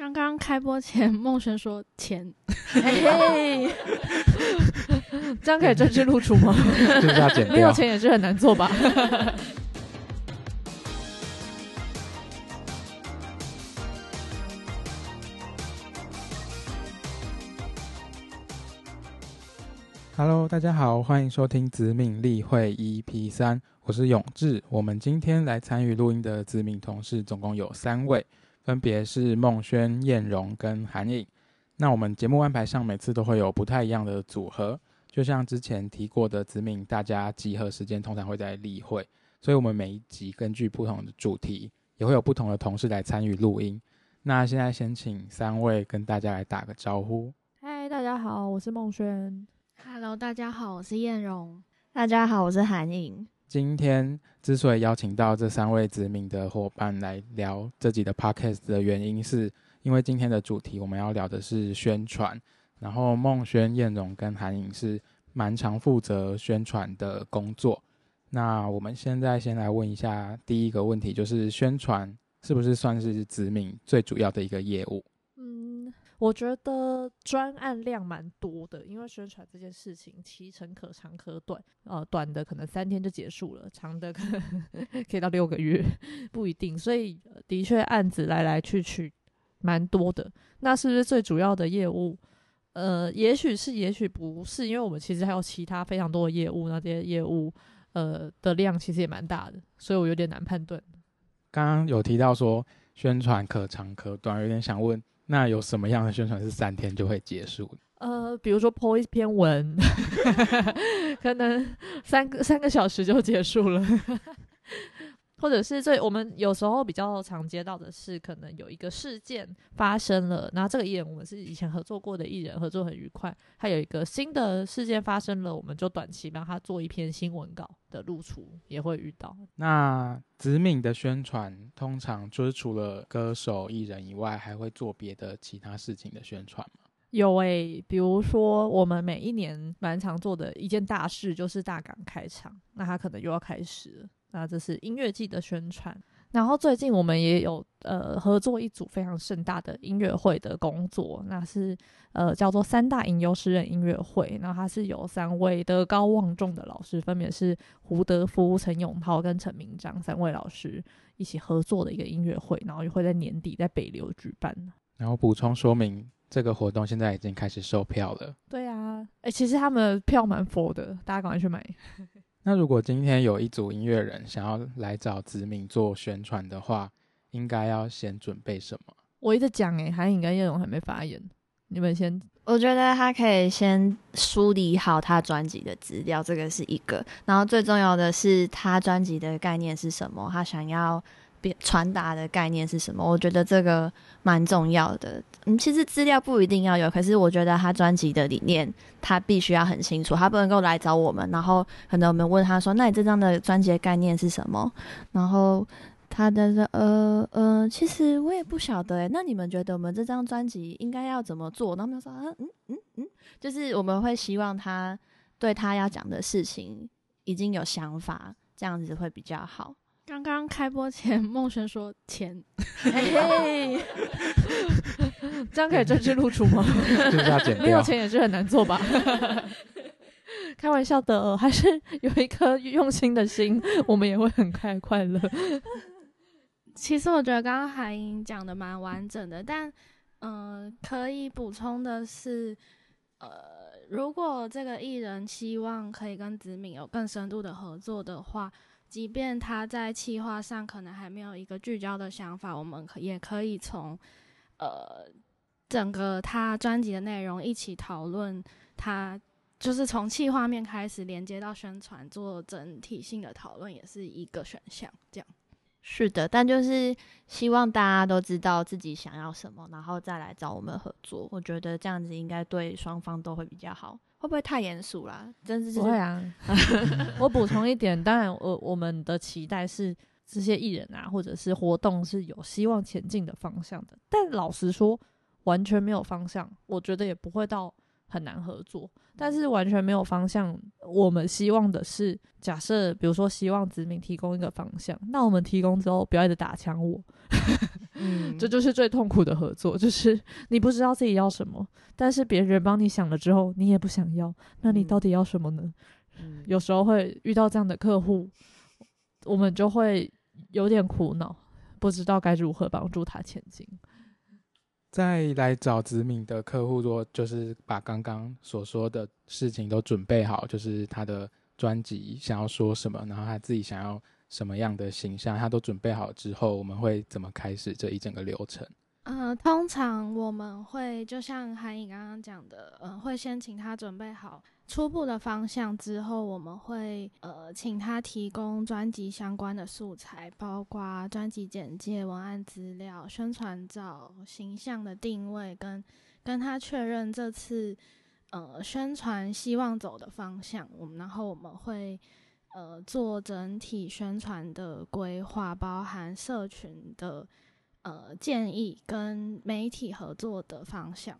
刚刚开播前，梦轩说钱，嘿，这样可以正式露出吗？就是要剪没有。钱也是很难做吧？Hello，大家好，欢迎收听子敏例会 EP 三，我是永志。我们今天来参与录音的子敏同事总共有三位，分别是孟轩、燕荣跟韩颖。那我们节目安排上每次都会有不太一样的组合，就像之前提过的子敏，大家集合时间通常会在例会，所以我们每一集根据不同的主题，也会有不同的同事来参与录音。那现在先请三位跟大家来打个招呼。嗨，大家好，我是孟轩。Hello，大家好，我是燕荣。大家好，我是韩颖。今天之所以邀请到这三位知名的伙伴来聊这集的 podcast 的原因，是因为今天的主题我们要聊的是宣传，然后孟轩、燕荣跟韩颖是蛮常负责宣传的工作。那我们现在先来问一下第一个问题，就是宣传是不是算是子敏最主要的一个业务？我觉得专案量蛮多的，因为宣传这件事情其程可长可短，呃，短的可能三天就结束了，长的可能 可以到六个月，不一定。所以、的确案子来来去去蛮多的。那是不是最主要的业务？呃，也许是，也许不是，因为我们其实还有其他非常多的业务，那这些业务呃的量其实也蛮大的，所以我有点难判断。刚刚有提到说宣传可长可短，有点想问，那有什么样的宣传是三天就会结束？呃，比如说 po 一篇文，可能三个三个小时就结束了，或者是最我们有时候比较常接到的是，可能有一个事件发生了，然后这个艺人我们是以前合作过的艺人，合作很愉快，他有一个新的事件发生了，我们就短期帮他做一篇新闻稿的露出，也会遇到。那子敏的宣传通常就是除了歌手、艺人以外，还会做别的其他事情的宣传吗？有诶、比如说我们每一年蛮常做的一件大事就是大港开场，那他可能又要开始了，那这是音乐季的宣传。然后最近我们也有呃合作一组非常盛大的音乐会的工作，那是呃叫做三大吟游诗人音乐会，然后它是有三位德高望重的老师，分别是胡德夫、陈永涛跟陈明章三位老师一起合作的一个音乐会，然后就会在年底在北流举办。然后补充说明，这个活动现在已经开始售票了。对啊，哎、其实他们的票蛮佛的，大家赶快去买。那如果今天有一组音乐人想要来找子敏做宣传的话，应该要先准备什么？我一直讲哎、韩颖跟叶荣还没发言，你们先。我觉得他可以先梳理好他专辑的资料，这个是一个。然后最重要的是他专辑的概念是什么，他想要别传达的概念是什么。我觉得这个蛮重要的。嗯，其实资料不一定要有，可是我觉得他专辑的理念他必须要很清楚，他不能够来找我们，然后可能我们问他说：“那你这张的专辑的概念是什么？”然后。他的呃呃，其实我也不晓得哎。那你们觉得我们这张专辑应该要怎么做？然后他们说啊嗯嗯嗯，就是我们会希望他对他要讲的事情已经有想法，这样子会比较好。刚刚开播前，梦轩说钱，嘿，这样可以正式露出吗？没有掉。钱也是很难做吧？开玩笑的，还是有一颗用心的心，我们也会很快快乐。其实我觉得刚刚海英讲的蛮完整的，但嗯、呃可以补充的是，呃，如果这个艺人希望可以跟子敏有更深度的合作的话，即便他在企划上可能还没有一个聚焦的想法，我们可也可以从呃整个他专辑的内容一起讨论，他就是从企划面开始连接到宣传，做整体性的讨论，也是一个选项。这样。是的，但就是希望大家都知道自己想要什么，然后再来找我们合作。我觉得这样子应该对双方都会比较好。会不会太严肃啦？真是就是不会啊，我补充一点，当然我我们的期待是这些艺人啊，或者是活动是有希望前进的方向的。但老实说，完全没有方向，我觉得也不会到很难合作。但是完全没有方向，我们希望的是，假设比如说希望子敏提供一个方向，那我们提供之后不要一直打枪我，嗯，这就是最痛苦的合作，就是你不知道自己要什么，但是别人帮你想了之后，你也不想要，那你嗯到底要什么呢？嗯有时候会遇到这样的客户，我们就会有点苦恼，不知道该如何帮助他前进。再来找子敏的客户，如果就是把刚刚所说的事情都准备好，就是他的专辑想要说什么，然后他自己想要什么样的形象，他都准备好之后，我们会怎么开始这一整个流程？呃，通常我们会就像韩颖刚刚讲的，呃，会先请他准备好初步的方向，之后我们会呃请他提供专辑相关的素材，包括专辑简介、文案资料、宣传照、形象的定位，跟跟他确认这次呃宣传希望走的方向。我们然后我们会呃做整体宣传的规划，包含社群的。呃，建议跟媒体合作的方向。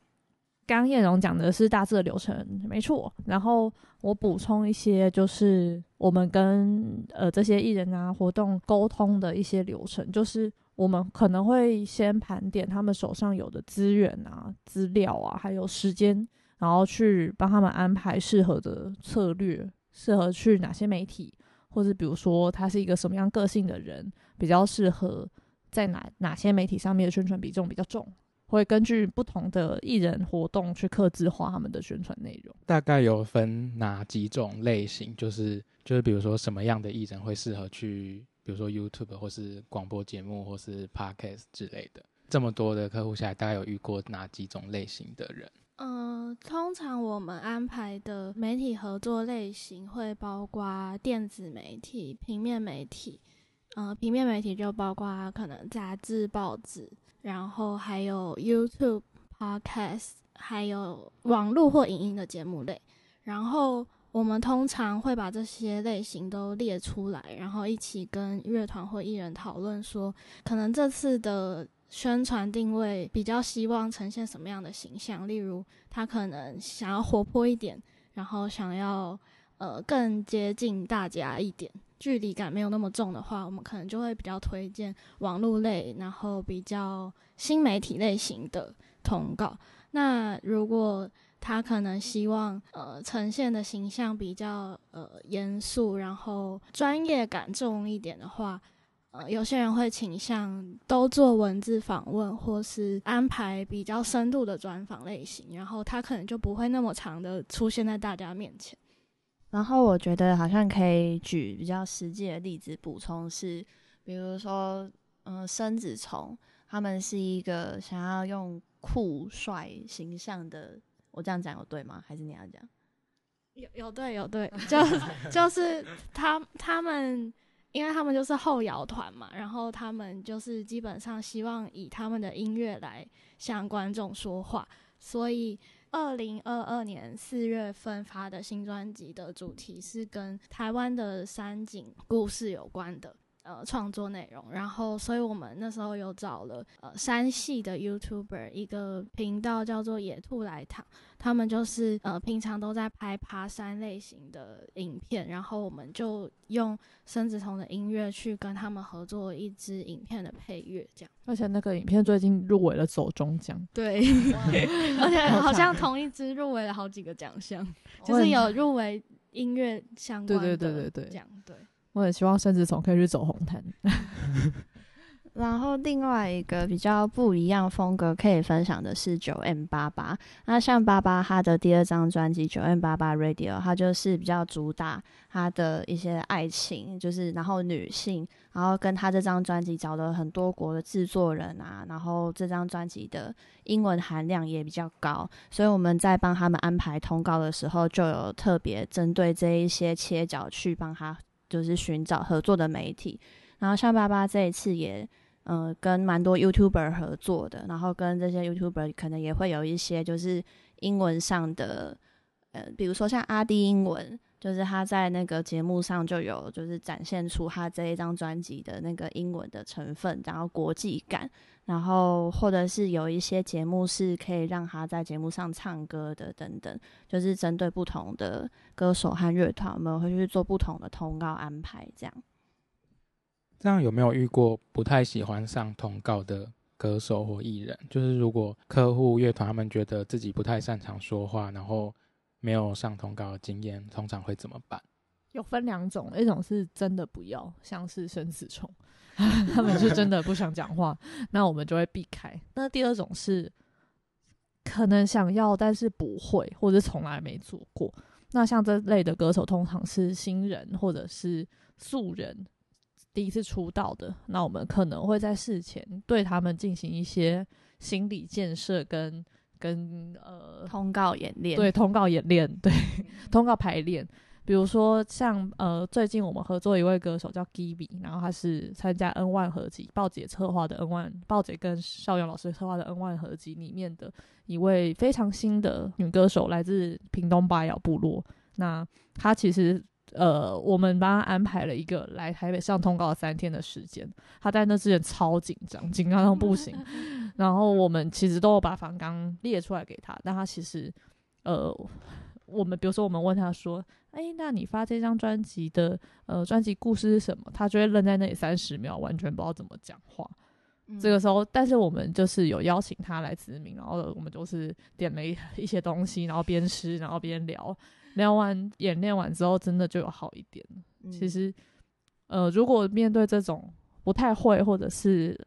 刚刚叶荣讲的是大致的流程，没错。然后我补充一些，就是我们跟呃这些艺人啊活动沟通的一些流程，就是我们可能会先盘点他们手上有的资源啊、资料啊，还有时间，然后去帮他们安排适合的策略，适合去哪些媒体，或者比如说他是一个什么样个性的人，比较适合在哪哪些媒体上面的宣传比重比较重。会根据不同的艺人活动去刻制化他们的宣传内容。大概有分哪几种类型？就是就是比如说什么样的艺人会适合去，比如说 YouTube 或是广播节目或是 Podcast 之类的。这么多的客户下来，大概有遇过哪几种类型的人？嗯、通常我们安排的媒体合作类型会包括电子媒体、平面媒体。呃，平面媒体就包括可能杂志、报纸，然后还有 YouTube、Podcast，还有网络或影音的节目类。然后我们通常会把这些类型都列出来，然后一起跟乐团或艺人讨论说，可能这次的宣传定位比较希望呈现什么样的形象，例如他可能想要活泼一点，然后想要呃更接近大家一点，距离感没有那么重的话，我们可能就会比较推荐网络类，然后比较新媒体类型的通告。那如果他可能希望呃呈现的形象比较呃严肃，然后专业感重一点的话，呃，有些人会倾向都做文字访问，或是安排比较深度的专访类型，然后他可能就不会那么长的出现在大家面前。然后我觉得好像可以举比较实际的例子补充是，比如说，嗯、生子虫他们是一个想要用酷帅形象的，我这样讲有对吗？还是你要讲？有有对有对，就就是他他们，因为他们就是后摇团嘛，然后他们就是基本上希望以他们的音乐来向观众说话，所以二零二二年四月份发的新专辑的主题是跟台湾的山景故事有关的。呃，创作内容，然后，所以我们那时候有找了呃山系的 YouTuber 一个频道叫做野兔来躺，他们就是呃平常都在拍爬山类型的影片，然后我们就用生子童的音乐去跟他们合作一支影片的配乐，这样。而且那个影片最近入围了走中奖，对，而且好像同一支入围了好几个奖项，就是有入围音乐相关的对对对对对奖，对。我很希望甚至从可以去走红毯。然后另外一个比较不一样风格可以分享的是九 M 八八。那像八八他的第二张专辑九 M 八八 Radio，它就是比较主打他的一些爱情，就是然后女性，然后跟他这张专辑找了很多国的制作人啊，然后这张专辑的英文含量也比较高，所以我们在帮他们安排通告的时候，就有特别针对这一些切角去帮他就是寻找合作的媒体。然后像爸爸这一次也，呃，跟蛮多 YouTuber 合作的，然后跟这些 YouTuber 可能也会有一些就是英文上的，呃，比如说像阿迪英文，就是他在那个节目上就有就是展现出他这一张专辑的那个英文的成分，然后国际感，然后或者是有一些节目是可以让他在节目上唱歌的等等，就是针对不同的歌手和乐团，我们会去做不同的通告安排，这样。这样有没有遇过不太喜欢上通告的歌手或艺人？就是如果客户乐团他们觉得自己不太擅长说话，然后没有上通告的经验，通常会怎么办？有分两种，一种是真的不要，像是生死虫，他们是真的不想讲话，那我们就会避开。那第二种是可能想要，但是不会，或者从来没做过。那像这类的歌手，通常是新人或者是素人，第一次出道的。那我们可能会在事前对他们进行一些心理建设，跟跟呃通告演练，对通告演练，对通告排练。比如说像呃，最近我们合作一位歌手叫 Gibby，然后他是参加 N One 合集，鲍姐策划的 N One，，鲍姐跟邵阳老师策划的 N One 合集里面的一位非常新的女歌手，来自屏东巴瑶部落。那她其实呃，我们帮她安排了一个来台北上通告三天的时间，她在那之前超紧张，紧张到不行。然后我们其实都有把访纲列出来给她，但她其实呃。我们比如说，我们问他说：“哎，那你发这张专辑的呃专辑故事是什么？”他就会愣在那里三十秒，完全不知道怎么讲话。这个时候，但是我们就是有邀请他来指名，然后我们就是点了一 一些东西，然后边吃然后边聊。聊完演练完之后，真的就有好一点。其实，呃，如果面对这种不太会或者是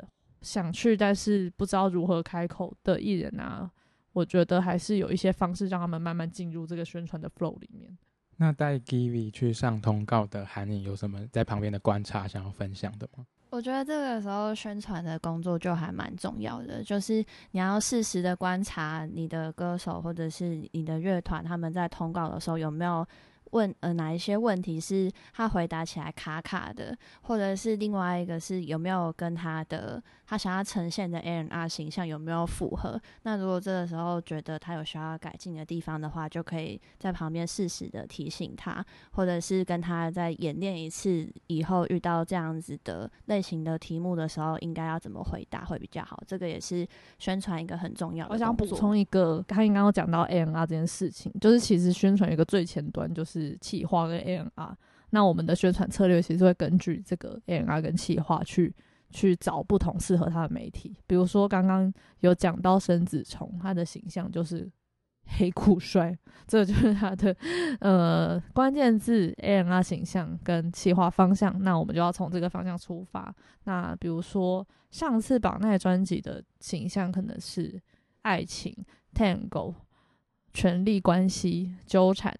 想去但是不知道如何开口的艺人啊。我觉得还是有一些方式让他们慢慢进入这个宣传的 flow 里面。那带 Givi 去上通告的韩影有什么在旁边的观察想要分享的吗？我觉得这个时候宣传的工作就还蛮重要的，就是你要适时的观察你的歌手或者是你的乐团，他们在通告的时候有没有。问呃哪一些问题是他回答起来卡卡的，或者是另外一个是有没有跟他的他想要呈现的 A N R 形象有没有符合？那如果这个时候觉得他有需要改进的地方的话，就可以在旁边适时的提醒他，或者是跟他再演练一次，以后遇到这样子的类型的题目的时候，应该要怎么回答会比较好？这个也是宣传一个很重要的。我想补充一个，刚刚刚讲到 A N R 这件事情，就是其实宣传一个最前端就是。企划跟 A N R，那我们的宣传策略其实会根据这个 A N R 跟企划去去找不同适合他的媒体。比如说刚刚有讲到生子虫，他的形象就是黑酷帅，这就是他的呃关键字 A N R 形象跟企划方向。那我们就要从这个方向出发。那比如说上次榜奈专辑的形象可能是爱情 Tango，权力关系纠缠。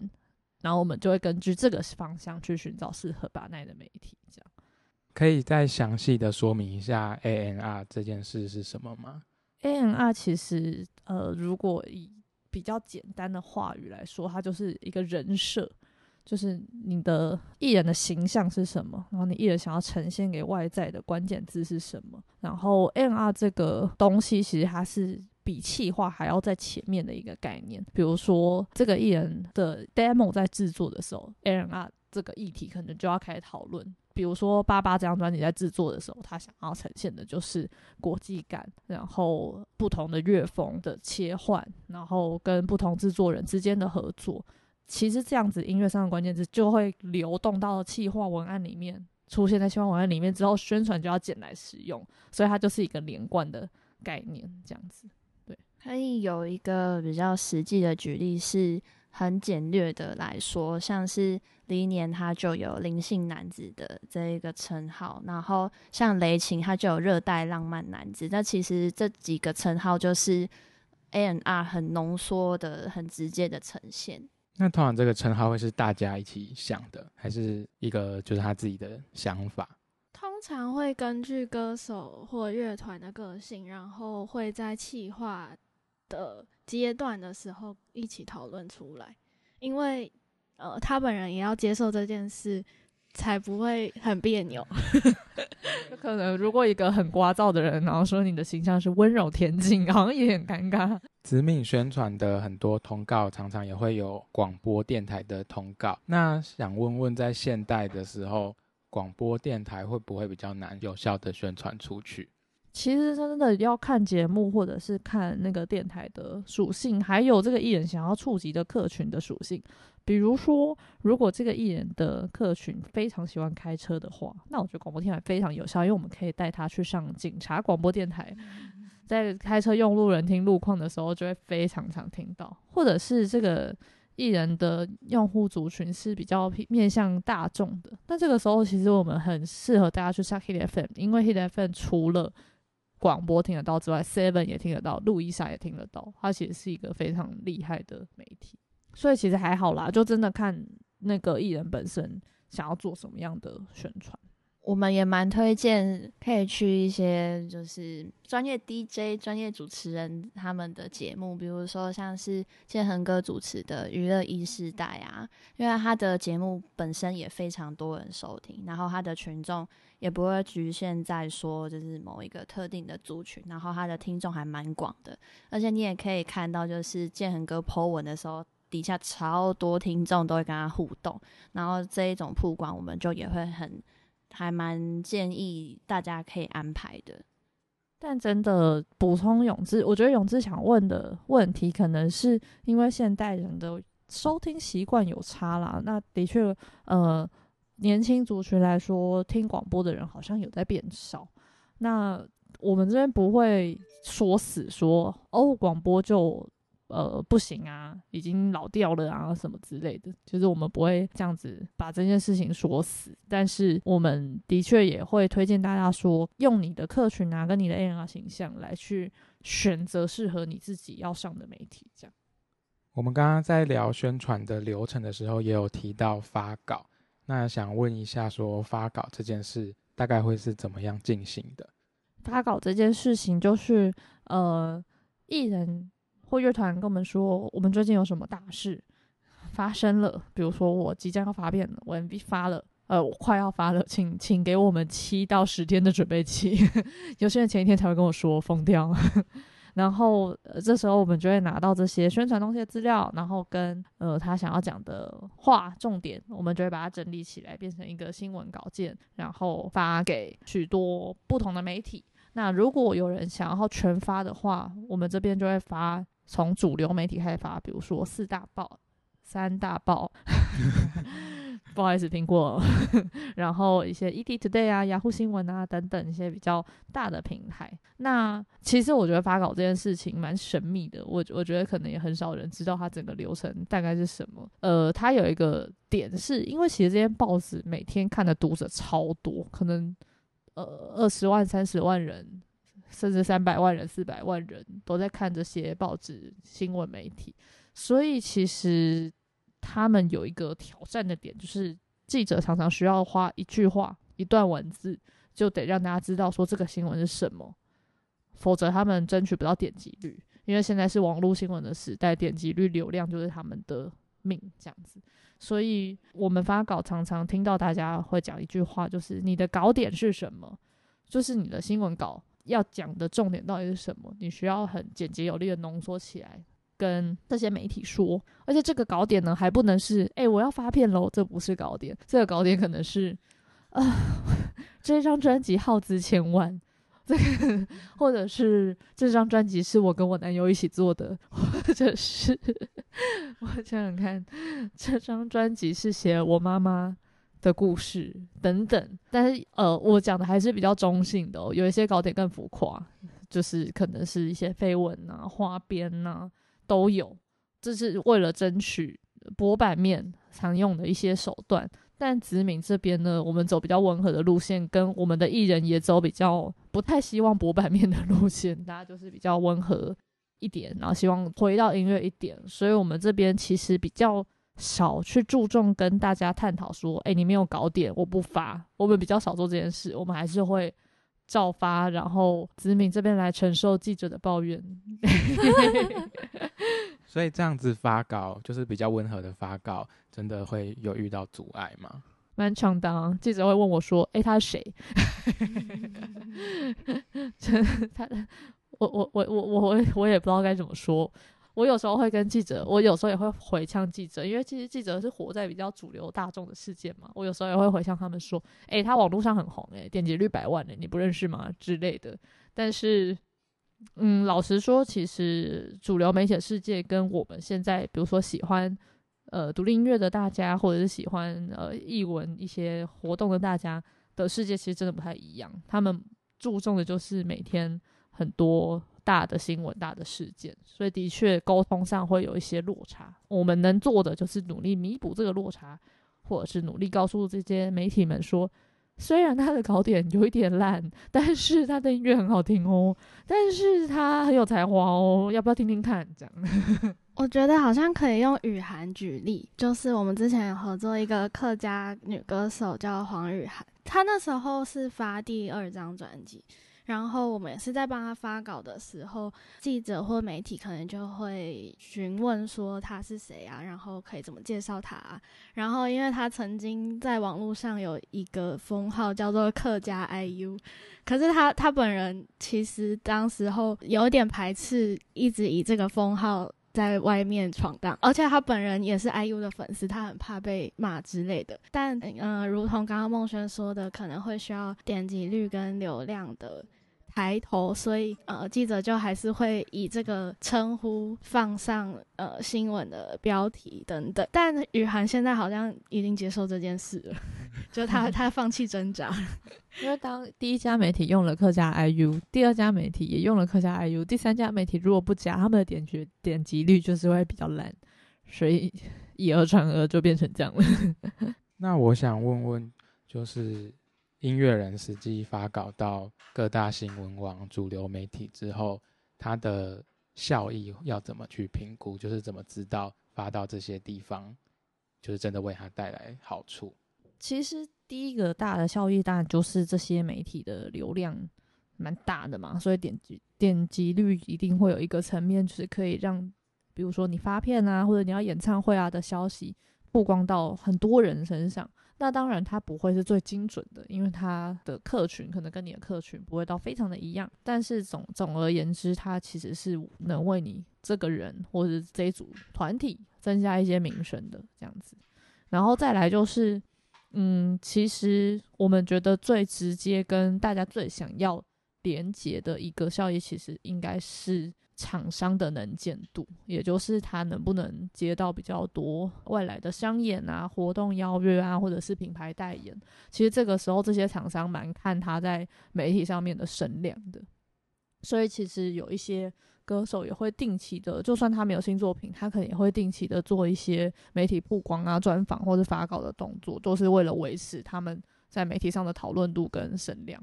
然后我们就会根据这个方向去寻找适合把奈的媒体，这样可以再详细的说明一下 A N R 这件事是什么吗？A N R 其实呃，如果以比较简单的话语来说，它就是一个人设，就是你的艺人的形象是什么，然后你艺人想要呈现给外在的关键字是什么。然后 A N R 这个东西其实它是。比气化还要在前面的一个概念，比如说这个艺人的 demo 在制作的时候，A&R 这个议题可能就要开始讨论。比如说八八这张专辑在制作的时候，他想要呈现的就是国际感，然后不同的乐风的切换，然后跟不同制作人之间的合作。其实这样子音乐上的关键字就会流动到气化文案里面，出现在气化文案里面之后，宣传就要捡来使用，所以它就是一个连贯的概念，这样子。可以有一个比较实际的举例，是很简略的来说，像是黎年他就有灵性男子的这一个称号，然后像雷晴他就有热带浪漫男子。那其实这几个称号就是 A N R 很浓缩的、很直接的呈现。那通常这个称号会是大家一起想的，还是一个就是他自己的想法？通常会根据歌手或乐团的个性，然后会在企划。的阶段的时候一起讨论出来，因为呃他本人也要接受这件事，才不会很别扭。可能如果一个很聒噪的人，然后说你的形象是温柔恬静，好像也很尴尬。子敏宣传的很多通告，常常也会有广播电台的通告。那想问问，在现代的时候，广播电台会不会比较难有效的宣传出去？其实真的要看节目，或者是看那个电台的属性，还有这个艺人想要触及的客群的属性。比如说，如果这个艺人的客群非常喜欢开车的话，那我觉得广播电台非常有效，因为我们可以带他去上警察广播电台，在开车用路人听路况的时候，就会非常常听到，或者是这个艺人的用户族群是比较面向大众的。那这个时候，其实我们很适合大家去上 Hit FM，因为 Hit FM 除了广播听得到之外，Seven 也听得到，路易莎也听得到，它其实是一个非常厉害的媒体。所以其实还好啦，就真的看那个艺人本身想要做什么样的宣传。我们也蛮推荐可以去一些就是专业 DJ、专业主持人他们的节目，比如说像是建恒哥主持的《娱乐一世代》啊，因为他的节目本身也非常多人收听，然后他的群众也不会局限在说就是某一个特定的族群，然后他的听众还蛮广的，而且你也可以看到，就是建恒哥 Po 文的时候，底下超多听众都会跟他互动，然后这一种曝光，我们就也会很。还蛮建议大家可以安排的，但真的补充永志，我觉得永志想问的问题，可能是因为现代人的收听习惯有差啦。那的确，呃，年轻族群来说，听广播的人好像有在变少。那我们这边不会说死说哦，广播就。呃，不行啊，已经老掉了啊，什么之类的，就是我们不会这样子把这件事情说死，但是我们的确也会推荐大家说，用你的客群啊，跟你的 A R 形象来去选择适合你自己要上的媒体。这样，我们刚刚在聊宣传的流程的时候，也有提到发稿，那想问一下，说发稿这件事大概会是怎么样进行的？发稿这件事情就是呃，艺人。或乐团跟我们说，我们最近有什么大事发生了？比如说，我即将要发片了，我 MV 发了，呃，我快要发了，请请给我们七到十天的准备期。有些人前一天才会跟我说疯掉，然后呃，这时候我们就会拿到这些宣传东西的资料，然后跟呃他想要讲的话重点，我们就会把它整理起来，变成一个新闻稿件，然后发给许多不同的媒体。那如果有人想要全发的话，我们这边就会发。从主流媒体开始发，比如说四大报、三大报，不好意思听过，然后一些 ET Today 啊、雅虎新闻啊等等一些比较大的平台。那其实我觉得发稿这件事情蛮神秘的，我我觉得可能也很少人知道它整个流程大概是什么。呃，它有一个点是因为其实这些报纸每天看的读者超多，可能呃二十万、三十万人。甚至三百万人、四百万人都在看这些报纸、新闻媒体，所以其实他们有一个挑战的点，就是记者常常需要花一句话、一段文字，就得让大家知道说这个新闻是什么，否则他们争取不到点击率。因为现在是网络新闻的时代，点击率、流量就是他们的命，这样子。所以我们发稿常常听到大家会讲一句话，就是你的稿点是什么？就是你的新闻稿。要讲的重点到底是什么？你需要很简洁有力的浓缩起来，跟这些媒体说。而且这个稿点呢，还不能是“哎，我要发片喽”，这不是稿点。这个稿点可能是啊，这张专辑耗资千万，这个或者是这张专辑是我跟我男友一起做的，或者是我想想看，这张专辑是写我妈妈。的故事等等，但是呃，我讲的还是比较中性的。有一些稿点更浮夸，就是可能是一些绯闻啊、花边呐都有。这是为了争取博版面常用的一些手段。但子敏这边呢，我们走比较温和的路线，跟我们的艺人也走比较不太希望博版面的路线，大家就是比较温和一点，然后希望回到音乐一点。所以我们这边其实比较。少去注重跟大家探讨说，哎，你没有搞点，我不发。我们比较少做这件事，我们还是会照发，然后子敏这边来承受记者的抱怨。所以这样子发稿就是比较温和的发稿，真的会有遇到阻碍吗？蛮常当记者会问我说，哎，他是谁？他，我我我我我我我也不知道该怎么说。我有时候会跟记者，我有时候也会回呛记者，因为其实记者是活在比较主流大众的世界嘛。我有时候也会回呛他们说：“诶，他网络上很红，诶，点击率百万诶，你不认识吗？”之类的。但是，嗯，老实说，其实主流媒体的世界跟我们现在，比如说喜欢呃独立音乐的大家，或者是喜欢呃译文一些活动的大家的世界，其实真的不太一样。他们注重的就是每天很多。大的新闻、大的事件，所以的确沟通上会有一些落差。我们能做的就是努力弥补这个落差，或者是努力告诉这些媒体们说，虽然他的稿点有一点烂，但是他的音乐很好听哦，但是他很有才华哦，要不要听听看？这样。我觉得好像可以用雨涵举例，就是我们之前有合作一个客家女歌手叫黄雨涵，她那时候是发第二张专辑，然后我们也是在帮他发稿的时候，记者或媒体可能就会询问说他是谁啊，然后可以怎么介绍他啊，然后因为他曾经在网络上有一个封号叫做客家 IU，可是他他本人其实当时候有点排斥，一直以这个封号。在外面闯荡，而且他本人也是 IU 的粉丝，他很怕被骂之类的。但嗯，如同刚刚梦轩说的，可能会需要点击率跟流量的。抬头，所以呃，记者就还是会以这个称呼放上呃新闻的标题等等。但雨涵现在好像已经接受这件事了，就他他放弃挣扎，因为当第一家媒体用了客家 IU，第二家媒体也用了客家 IU，第三家媒体如果不加，他们的点击点击率就是会比较烂，所以以讹传讹就变成这样了。那我想问问，就是。音乐人实际发稿到各大新闻网、主流媒体之后，它的效益要怎么去评估？就是怎么知道发到这些地方，就是真的为他带来好处？其实第一个大的效益当然就是这些媒体的流量蛮大的嘛，所以点击点击率一定会有一个层面，就是可以让，比如说你发片啊，或者你要演唱会啊的消息曝光到很多人身上。那当然，它不会是最精准的，因为它的客群可能跟你的客群不会到非常的一样。但是总总而言之，它其实是能为你这个人或者这一组团体增加一些名声的这样子。然后再来就是，嗯，其实我们觉得最直接跟大家最想要连接的一个效益，其实应该是。厂商的能见度，也就是他能不能接到比较多外来的商演啊、活动邀约啊，或者是品牌代言。其实这个时候，这些厂商蛮看他在媒体上面的声量的。所以，其实有一些歌手也会定期的，就算他没有新作品，他可能也会定期的做一些媒体曝光啊、专访或者发稿的动作，都是为了维持他们在媒体上的讨论度跟声量。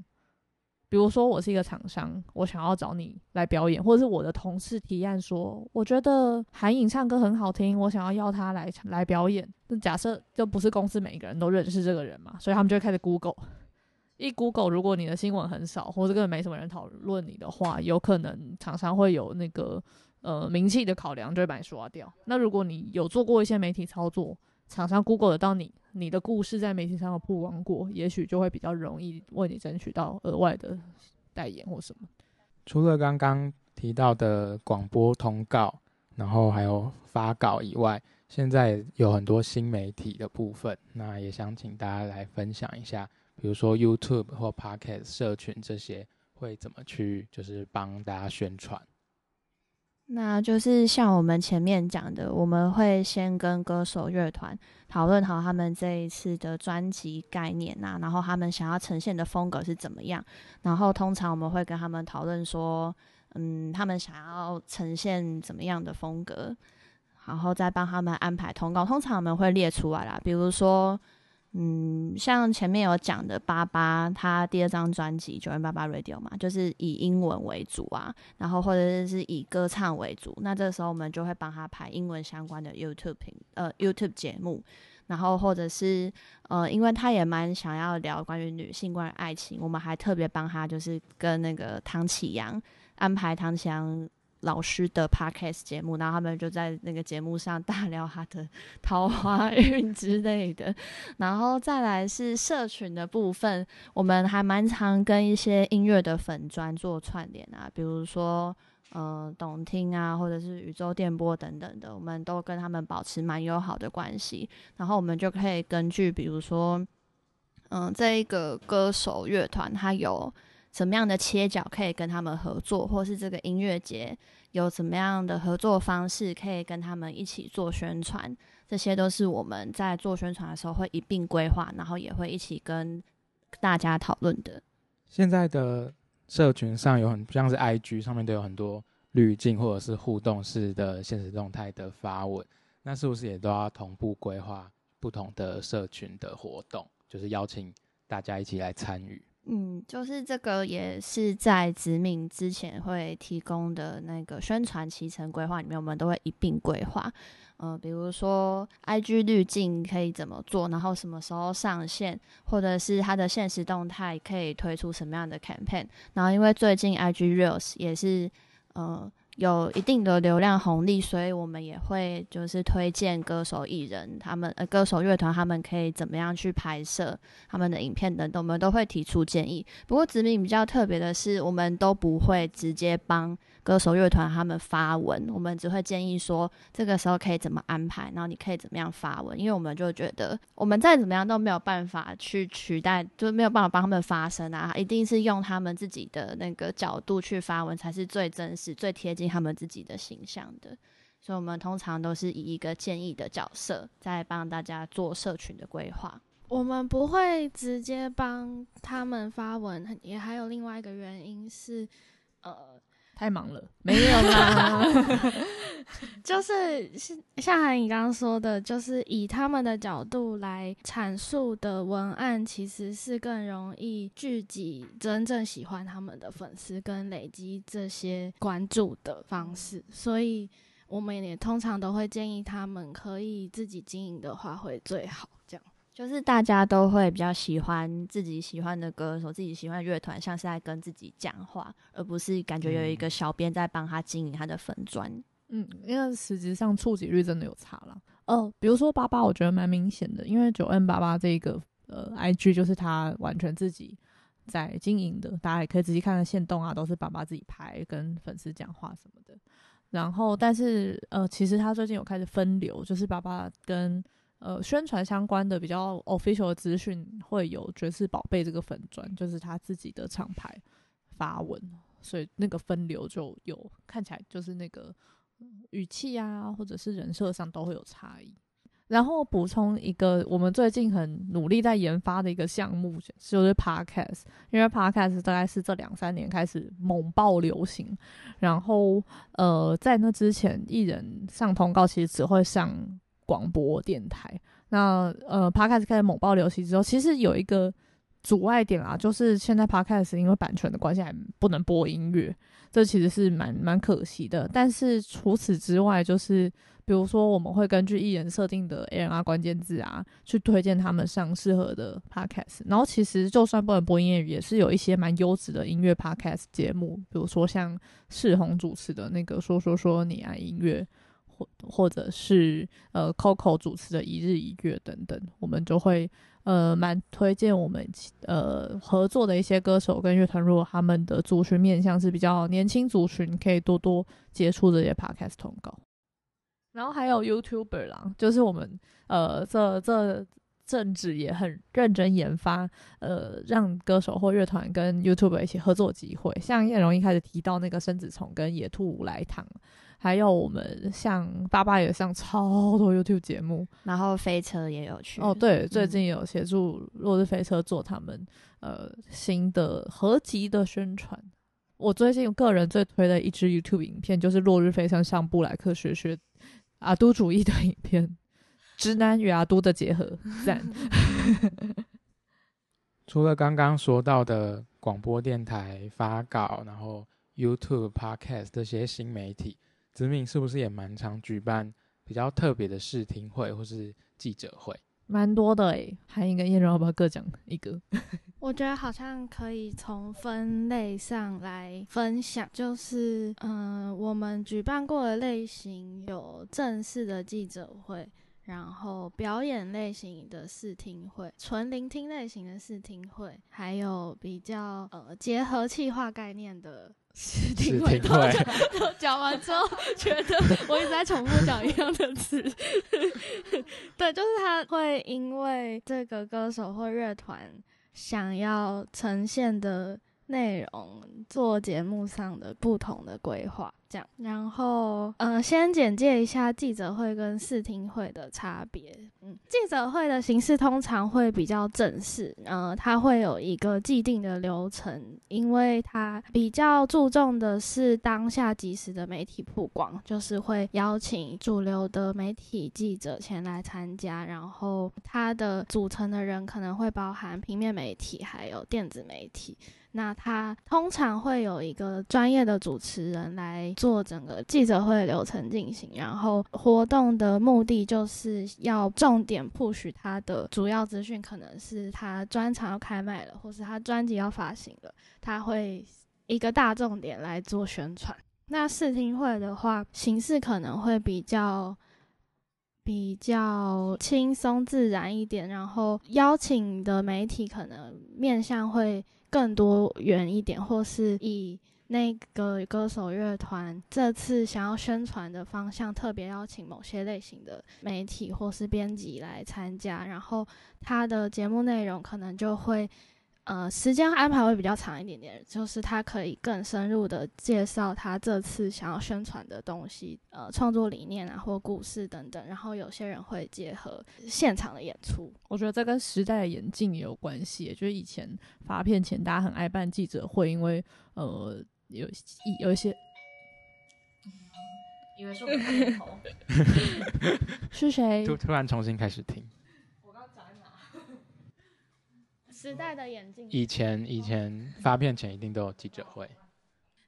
比如说，我是一个厂商，我想要找你来表演，或者是我的同事提案说，我觉得韩颖唱歌很好听，我想要邀他来来表演。那假设就不是公司每一个人都认识这个人嘛，所以他们就会开始 Google。一 Google，如果你的新闻很少，或者根本没什么人讨论你的话，有可能厂商会有那个呃名气的考量，就会把你刷掉。那如果你有做过一些媒体操作，厂商 Google 得到你。你的故事在媒体上有曝光过，也许就会比较容易为你争取到额外的代言或什么。除了刚刚提到的广播通告，然后还有发稿以外，现在有很多新媒体的部分，那也想请大家来分享一下，比如说 YouTube 或 Podcast 社群这些会怎么去，就是帮大家宣传。那就是像我们前面讲的，我们会先跟歌手乐团讨论好他们这一次的专辑概念啊，然后他们想要呈现的风格是怎么样，然后通常我们会跟他们讨论说，嗯，他们想要呈现怎么样的风格，然后再帮他们安排通告，通常我们会列出来啦，比如说。嗯，像前面有讲的，八八他第二张专辑《九零八八 Radio》嘛，就是以英文为主啊，然后或者是以歌唱为主。那这时候我们就会帮他排英文相关的 YouTube 频呃 YouTube 节目，然后或者是呃，因为他也蛮想要聊关于女性、关于爱情，我们还特别帮他就是跟那个唐启阳安排唐启阳。老师的 podcast 节目，然后他们就在那个节目上大 聊他的桃花运之类的，然后再来是社群的部分，我们还蛮常跟一些音乐的粉专做串联啊，比如说呃懂听啊，或者是宇宙电波等等的，我们都跟他们保持蛮友好的关系，然后我们就可以根据比如说嗯这一个歌手乐团，他有。怎么样的切角可以跟他们合作，或是这个音乐节有怎么样的合作方式可以跟他们一起做宣传？这些都是我们在做宣传的时候会一并规划，然后也会一起跟大家讨论的。现在的社群上有很像是 IG 上面都有很多滤镜或者是互动式的现实动态的发文，那是不是也都要同步规划不同的社群的活动，就是邀请大家一起来参与？嗯，就是这个也是在殖民之前会提供的那个宣传骑程规划里面，我们都会一并规划。嗯，比如说 IG 滤镜可以怎么做，然后什么时候上线，或者是它的现实动态可以推出什么样的 campaign。然后因为最近 IG Reels 也是呃。有一定的流量红利，所以我们也会就是推荐歌手艺人他们呃歌手乐团他们可以怎么样去拍摄他们的影片等等，我们都会提出建议。不过子敏比较特别的是，我们都不会直接帮。歌手乐团他们发文，我们只会建议说这个时候可以怎么安排，然后你可以怎么样发文，因为我们就觉得我们再怎么样都没有办法去取代，就没有办法帮他们发声啊，一定是用他们自己的那个角度去发文才是最真实、最贴近他们自己的形象的。所以，我们通常都是以一个建议的角色在帮大家做社群的规划。我们不会直接帮他们发文，也还有另外一个原因是，呃。太忙了，没有啦。就是像韩颖刚刚说的，就是以他们的角度来阐述的文案，其实是更容易聚集真正喜欢他们的粉丝，跟累积这些关注的方式。所以我们也通常都会建议他们可以自己经营的话，会最好。就是大家都会比较喜欢自己喜欢的歌手，自己喜欢乐团，像是在跟自己讲话，而不是感觉有一个小编在帮他经营他的粉砖。嗯，因为实质上触及率真的有差了。哦，比如说八八，我觉得蛮明显的，因为九 N 八八这个呃 IG 就是他完全自己在经营的，大家也可以仔细看看线动啊，都是爸爸自己拍，跟粉丝讲话什么的。然后，但是呃，其实他最近有开始分流，就是爸爸跟。呃，宣传相关的比较 official 的资讯会有爵士宝贝这个粉砖，就是他自己的厂牌发文，所以那个分流就有看起来就是那个语气啊，或者是人设上都会有差异。然后补充一个，我们最近很努力在研发的一个项目就是 podcast，因为 podcast 大概是这两三年开始猛爆流行，然后呃，在那之前艺人上通告其实只会上。广播电台，那呃，Podcast 开始猛爆流行之后，其实有一个阻碍点啊，就是现在 Podcast 因为版权的关系还不能播音乐，这其实是蛮蛮可惜的。但是除此之外，就是比如说我们会根据艺人设定的 A N R 关键字啊，去推荐他们上适合的 Podcast。然后其实就算不能播音乐，也是有一些蛮优质的音乐 Podcast 节目，比如说像世宏主持的那个说说说你爱音乐。或者是呃，Coco 主持的《一日一月》等等，我们就会呃蛮推荐我们呃合作的一些歌手跟乐团，如果他们的族群面向是比较年轻族群，可以多多接触这些 Podcast 通告。然后还有 YouTuber 啦，就是我们呃这这阵子也很认真研发，呃让歌手或乐团跟 YouTuber 一起合作机会，像叶荣一开始提到那个生子虫跟野兔来糖。还有我们像爸爸也上超多 YouTube 节目，然后飞车也有去哦，对，最近有协助落日飞车做他们呃新的合集的宣传。我最近个人最推的一支 YouTube 影片就是落日飞车上布莱克学学阿都主义的影片，直男与阿都的结合赞。除了刚刚说到的广播电台发稿，然后 YouTube、Podcast 这些新媒体。子敏是不是也蛮常举办比较特别的试听会或是记者会？蛮多的诶，韩英跟叶荣要不要各讲一个？我觉得好像可以从分类上来分享，就是嗯，我们举办过的类型有正式的记者会，然后表演类型的试听会，纯聆听类型的试听会，还有比较呃结合气化概念的。是挺会，讲完之后 觉得我一直在重复讲一样的词。对，就是他会因为这个歌手或乐团想要呈现的内容，做节目上的不同的规划。这样，然后，呃，先简介一下记者会跟视听会的差别。嗯，记者会的形式通常会比较正式，呃，它会有一个既定的流程，因为它比较注重的是当下即时的媒体曝光，就是会邀请主流的媒体记者前来参加，然后它的组成的人可能会包含平面媒体还有电子媒体。那他通常会有一个专业的主持人来做整个记者会流程进行，然后活动的目的就是要重点 push 他的主要资讯，可能是他专场要开卖了，或是他专辑要发行了，他会一个大重点来做宣传。那试听会的话，形式可能会比较比较轻松自然一点，然后邀请的媒体可能面向会。更多元一点，或是以那个歌手乐团这次想要宣传的方向，特别邀请某些类型的媒体或是编辑来参加，然后他的节目内容可能就会。呃，时间安排会比较长一点点，就是他可以更深入的介绍他这次想要宣传的东西，呃，创作理念啊，或故事等等。然后有些人会结合现场的演出，我觉得这跟时代的演进也有关系。就是以前发片前，大家很爱办记者会，因为呃，有有一些，以为是我们头，是谁？突突然重新开始听。我刚讲哪时代的眼镜。以前以前发片前一定都有记者会。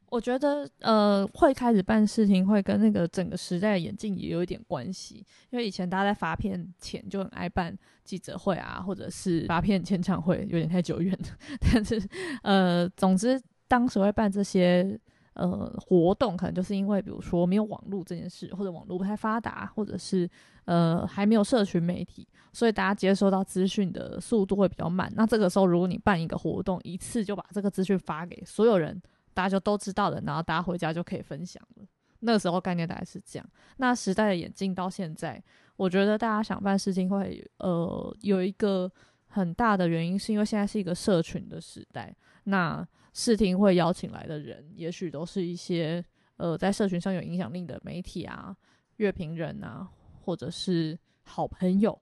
我觉得呃，会开始办事情会跟那个整个时代的眼镜也有一点关系。因为以前大家在发片前就很爱办记者会啊，或者是发片签唱会，有点太久远了。但是呃，总之当时会办这些呃活动，可能就是因为比如说没有网络这件事，或者网络不太发达，或者是呃还没有社群媒体。所以大家接收到资讯的速度会比较慢。那这个时候，如果你办一个活动，一次就把这个资讯发给所有人，大家就都知道了，然后大家回家就可以分享了。那个时候概念大概是这样。那时代的演进到现在，我觉得大家想办事情会，呃，有一个很大的原因，是因为现在是一个社群的时代。那视听会邀请来的人，也许都是一些呃在社群上有影响力的媒体啊、乐评人啊，或者是好朋友。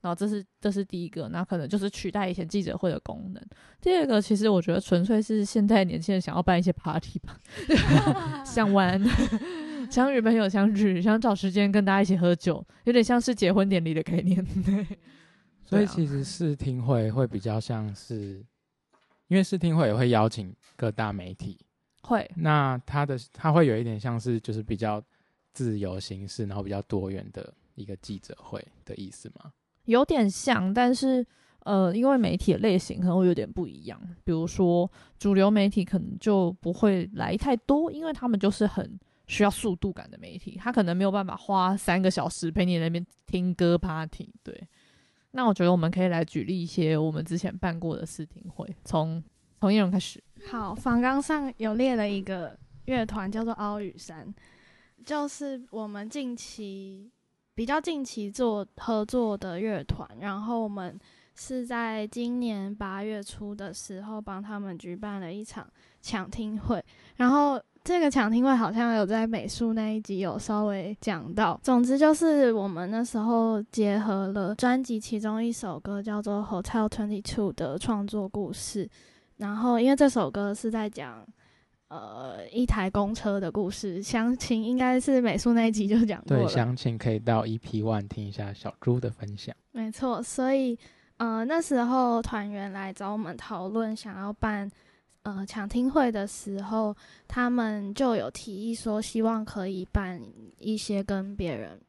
然后这是这是第一个，那可能就是取代以前记者会的功能。第二个，其实我觉得纯粹是现在年轻人想要办一些 party 吧，想玩，想与朋友相聚，想找时间跟大家一起喝酒，有点像是结婚典礼的概念。对，所以其实试听会会比较像是，因为试听会也会邀请各大媒体，会，那它的它会有一点像是就是比较自由形式，然后比较多元的一个记者会的意思吗？有点像，但是呃，因为媒体的类型可能会有点不一样。比如说，主流媒体可能就不会来太多，因为他们就是很需要速度感的媒体，他可能没有办法花三个小时陪你那边听歌 party。对，那我觉得我们可以来举例一些我们之前办过的试听会，从从艺人开始。好，访纲上有列了一个乐团叫做凹雨山，就是我们近期。比较近期做合作的乐团，然后我们是在今年八月初的时候帮他们举办了一场抢听会，然后这个抢听会好像有在美术那一集有稍微讲到。总之就是我们那时候结合了专辑其中一首歌叫做《Hotel Twenty Two》的创作故事，然后因为这首歌是在讲。呃，一台公车的故事，详情应该是美术那一集就讲过了。对，详情可以到 EP One 听一下小猪的分享。没错，所以呃那时候团员来找我们讨论想要办呃抢听会的时候，他们就有提议说，希望可以办一些跟别人。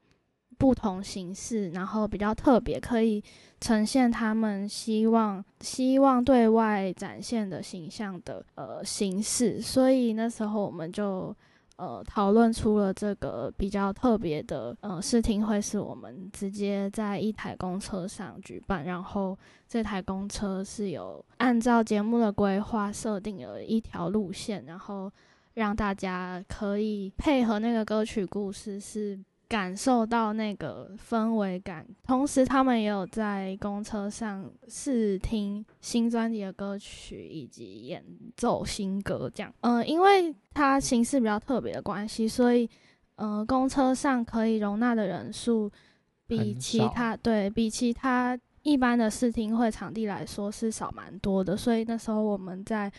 不同形式，然后比较特别，可以呈现他们希望希望对外展现的形象的呃形式。所以那时候我们就呃讨论出了这个比较特别的呃试听会，是我们直接在一台公车上举办，然后这台公车是有按照节目的规划设定了一条路线，然后让大家可以配合那个歌曲故事是。感受到那个氛围感，同时他们也有在公车上试听新专辑的歌曲以及演奏新歌，这样。嗯，因为它形式比较特别的关系，所以，呃，公车上可以容纳的人数比其他对比其他一般的试听会场地来说是少蛮多的，所以那时候我们在。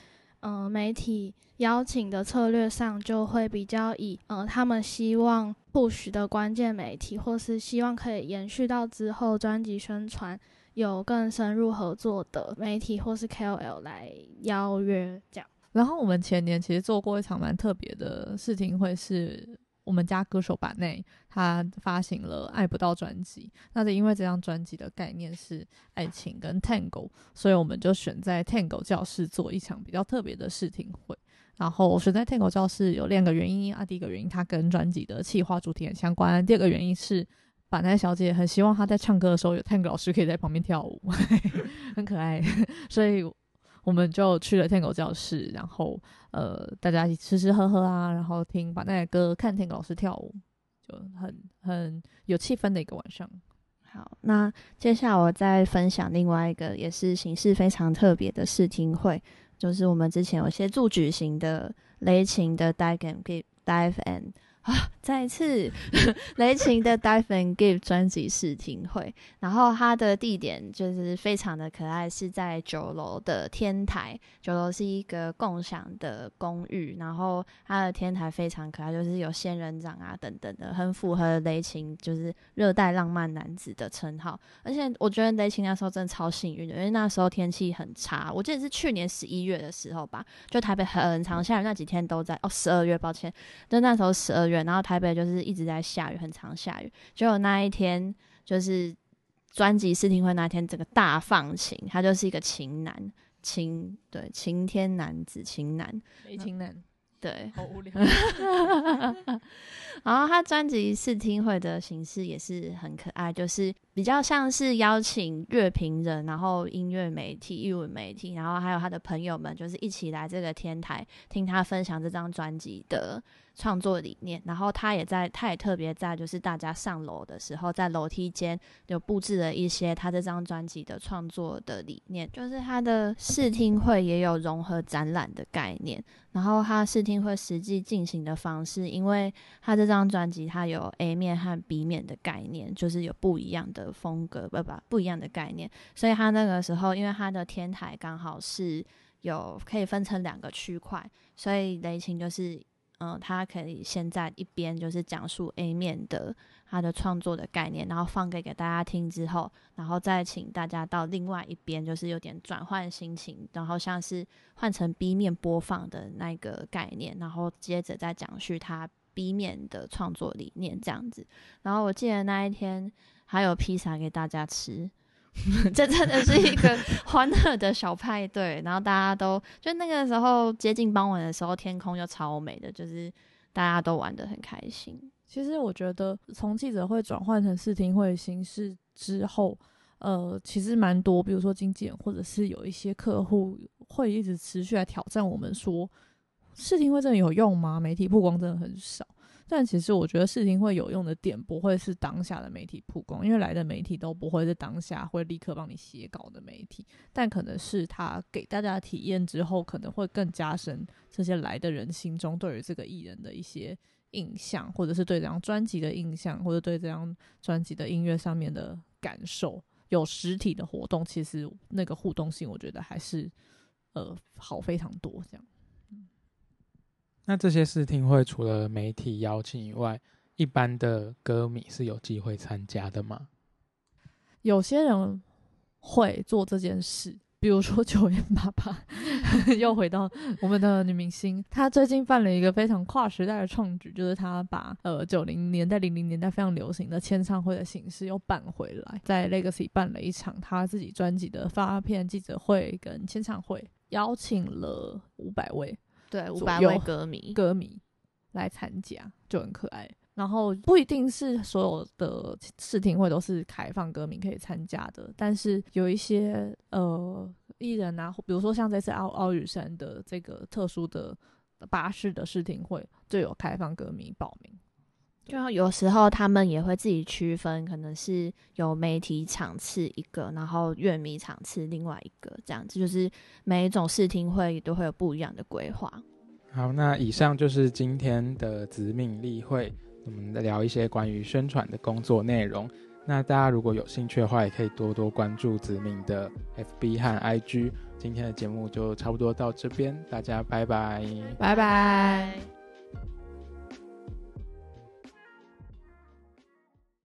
嗯，媒体邀请的策略上就会比较以，嗯，他们希望 push 的关键媒体，或是希望可以延续到之后专辑宣传有更深入合作的媒体或是 KOL 来邀约这样。然后我们前年其实做过一场蛮特别的试听会，是。我们家歌手版内，他发行了《爱不到》专辑。那是因为这张专辑的概念是爱情跟 Tango，所以我们就选在 Tango 教室做一场比较特别的试听会。然后选在 Tango 教室有两个原因啊，第一个原因它跟专辑的企划主题很相关；第二个原因是板奈小姐很希望她在唱歌的时候有 Tango 老师可以在旁边跳舞，很可爱，所以。我们就去了天狗教室，然后呃，大家一起吃吃喝喝啊，然后听把那个歌，看天狗老师跳舞，就很很有气氛的一个晚上。好，那接下来我再分享另外一个也是形式非常特别的试听会，就是我们之前有协助举行的雷琴的 Dive and Give Dive and。啊！再一次，雷霆的 Dive and Give 专辑试听会，然后它的地点就是非常的可爱，是在九楼的天台。九楼是一个共享的公寓，然后它的天台非常可爱，就是有仙人掌啊等等的，很符合雷霆就是热带浪漫男子的称号。而且我觉得雷霆那时候真的超幸运的，因为那时候天气很差，我记得是去年十一月的时候吧，就台北很长下雨，那几天都在哦，十二月，抱歉，就那时候十二月。然后台北就是一直在下雨，很常下雨。结果那一天就是专辑试听会那天，整个大放晴，他就是一个晴男，晴对晴天男子，晴男没，晴男。对，好无聊。然后他专辑试听会的形式也是很可爱，就是比较像是邀请乐评人，然后音乐媒体、艺文媒体，然后还有他的朋友们，就是一起来这个天台听他分享这张专辑的创作理念。然后他也在，他也特别在，就是大家上楼的时候，在楼梯间有布置了一些他这张专辑的创作的理念，就是他的试听会也有融合展览的概念。然后他试听会实际进行的方式，因为他这张专辑它有 A 面和 B 面的概念，就是有不一样的风格，不不不一样的概念。所以他那个时候，因为他的天台刚好是有可以分成两个区块，所以雷琴就是。嗯，他可以先在一边就是讲述 A 面的他的创作的概念，然后放给给大家听之后，然后再请大家到另外一边，就是有点转换心情，然后像是换成 B 面播放的那个概念，然后接着再讲述他 B 面的创作理念这样子。然后我记得那一天还有披萨给大家吃。这真的是一个欢乐的小派对，然后大家都就那个时候接近傍晚的时候，天空就超美的，就是大家都玩的很开心。其实我觉得从记者会转换成视听会形式之后，呃，其实蛮多，比如说经纪人或者是有一些客户会一直持续来挑战我们说，视听会真的有用吗？媒体曝光真的很少。但其实我觉得视听会有用的点不会是当下的媒体曝光，因为来的媒体都不会是当下会立刻帮你写稿的媒体，但可能是他给大家体验之后，可能会更加深这些来的人心中对于这个艺人的一些印象，或者是对这张专辑的印象，或者对这张专辑的音乐上面的感受。有实体的活动，其实那个互动性，我觉得还是呃好非常多这样。那这些试听会除了媒体邀请以外，一般的歌迷是有机会参加的吗？有些人会做这件事，比如说九月爸爸，又回到我们的女明星，她最近办了一个非常跨时代的创举，就是她把呃九零年代、零零年代非常流行的签唱会的形式又办回来，在 Legacy 办了一场她自己专辑的发片记者会跟签唱会，邀请了五百位。对，五百位歌迷 歌迷来参加就很可爱。然后不一定是所有的试听会都是开放歌迷可以参加的，但是有一些呃艺人啊，比如说像这次奥奥雨山的这个特殊的巴士的试听会，就有开放歌迷报名。就有时候他们也会自己区分，可能是有媒体场次一个，然后乐迷场次另外一个，这样子就是每一种视听会都会有不一样的规划。好，那以上就是今天的子敏例会，我们聊一些关于宣传的工作内容。那大家如果有兴趣的话，也可以多多关注子敏的 FB 和 IG。今天的节目就差不多到这边，大家拜拜，拜拜。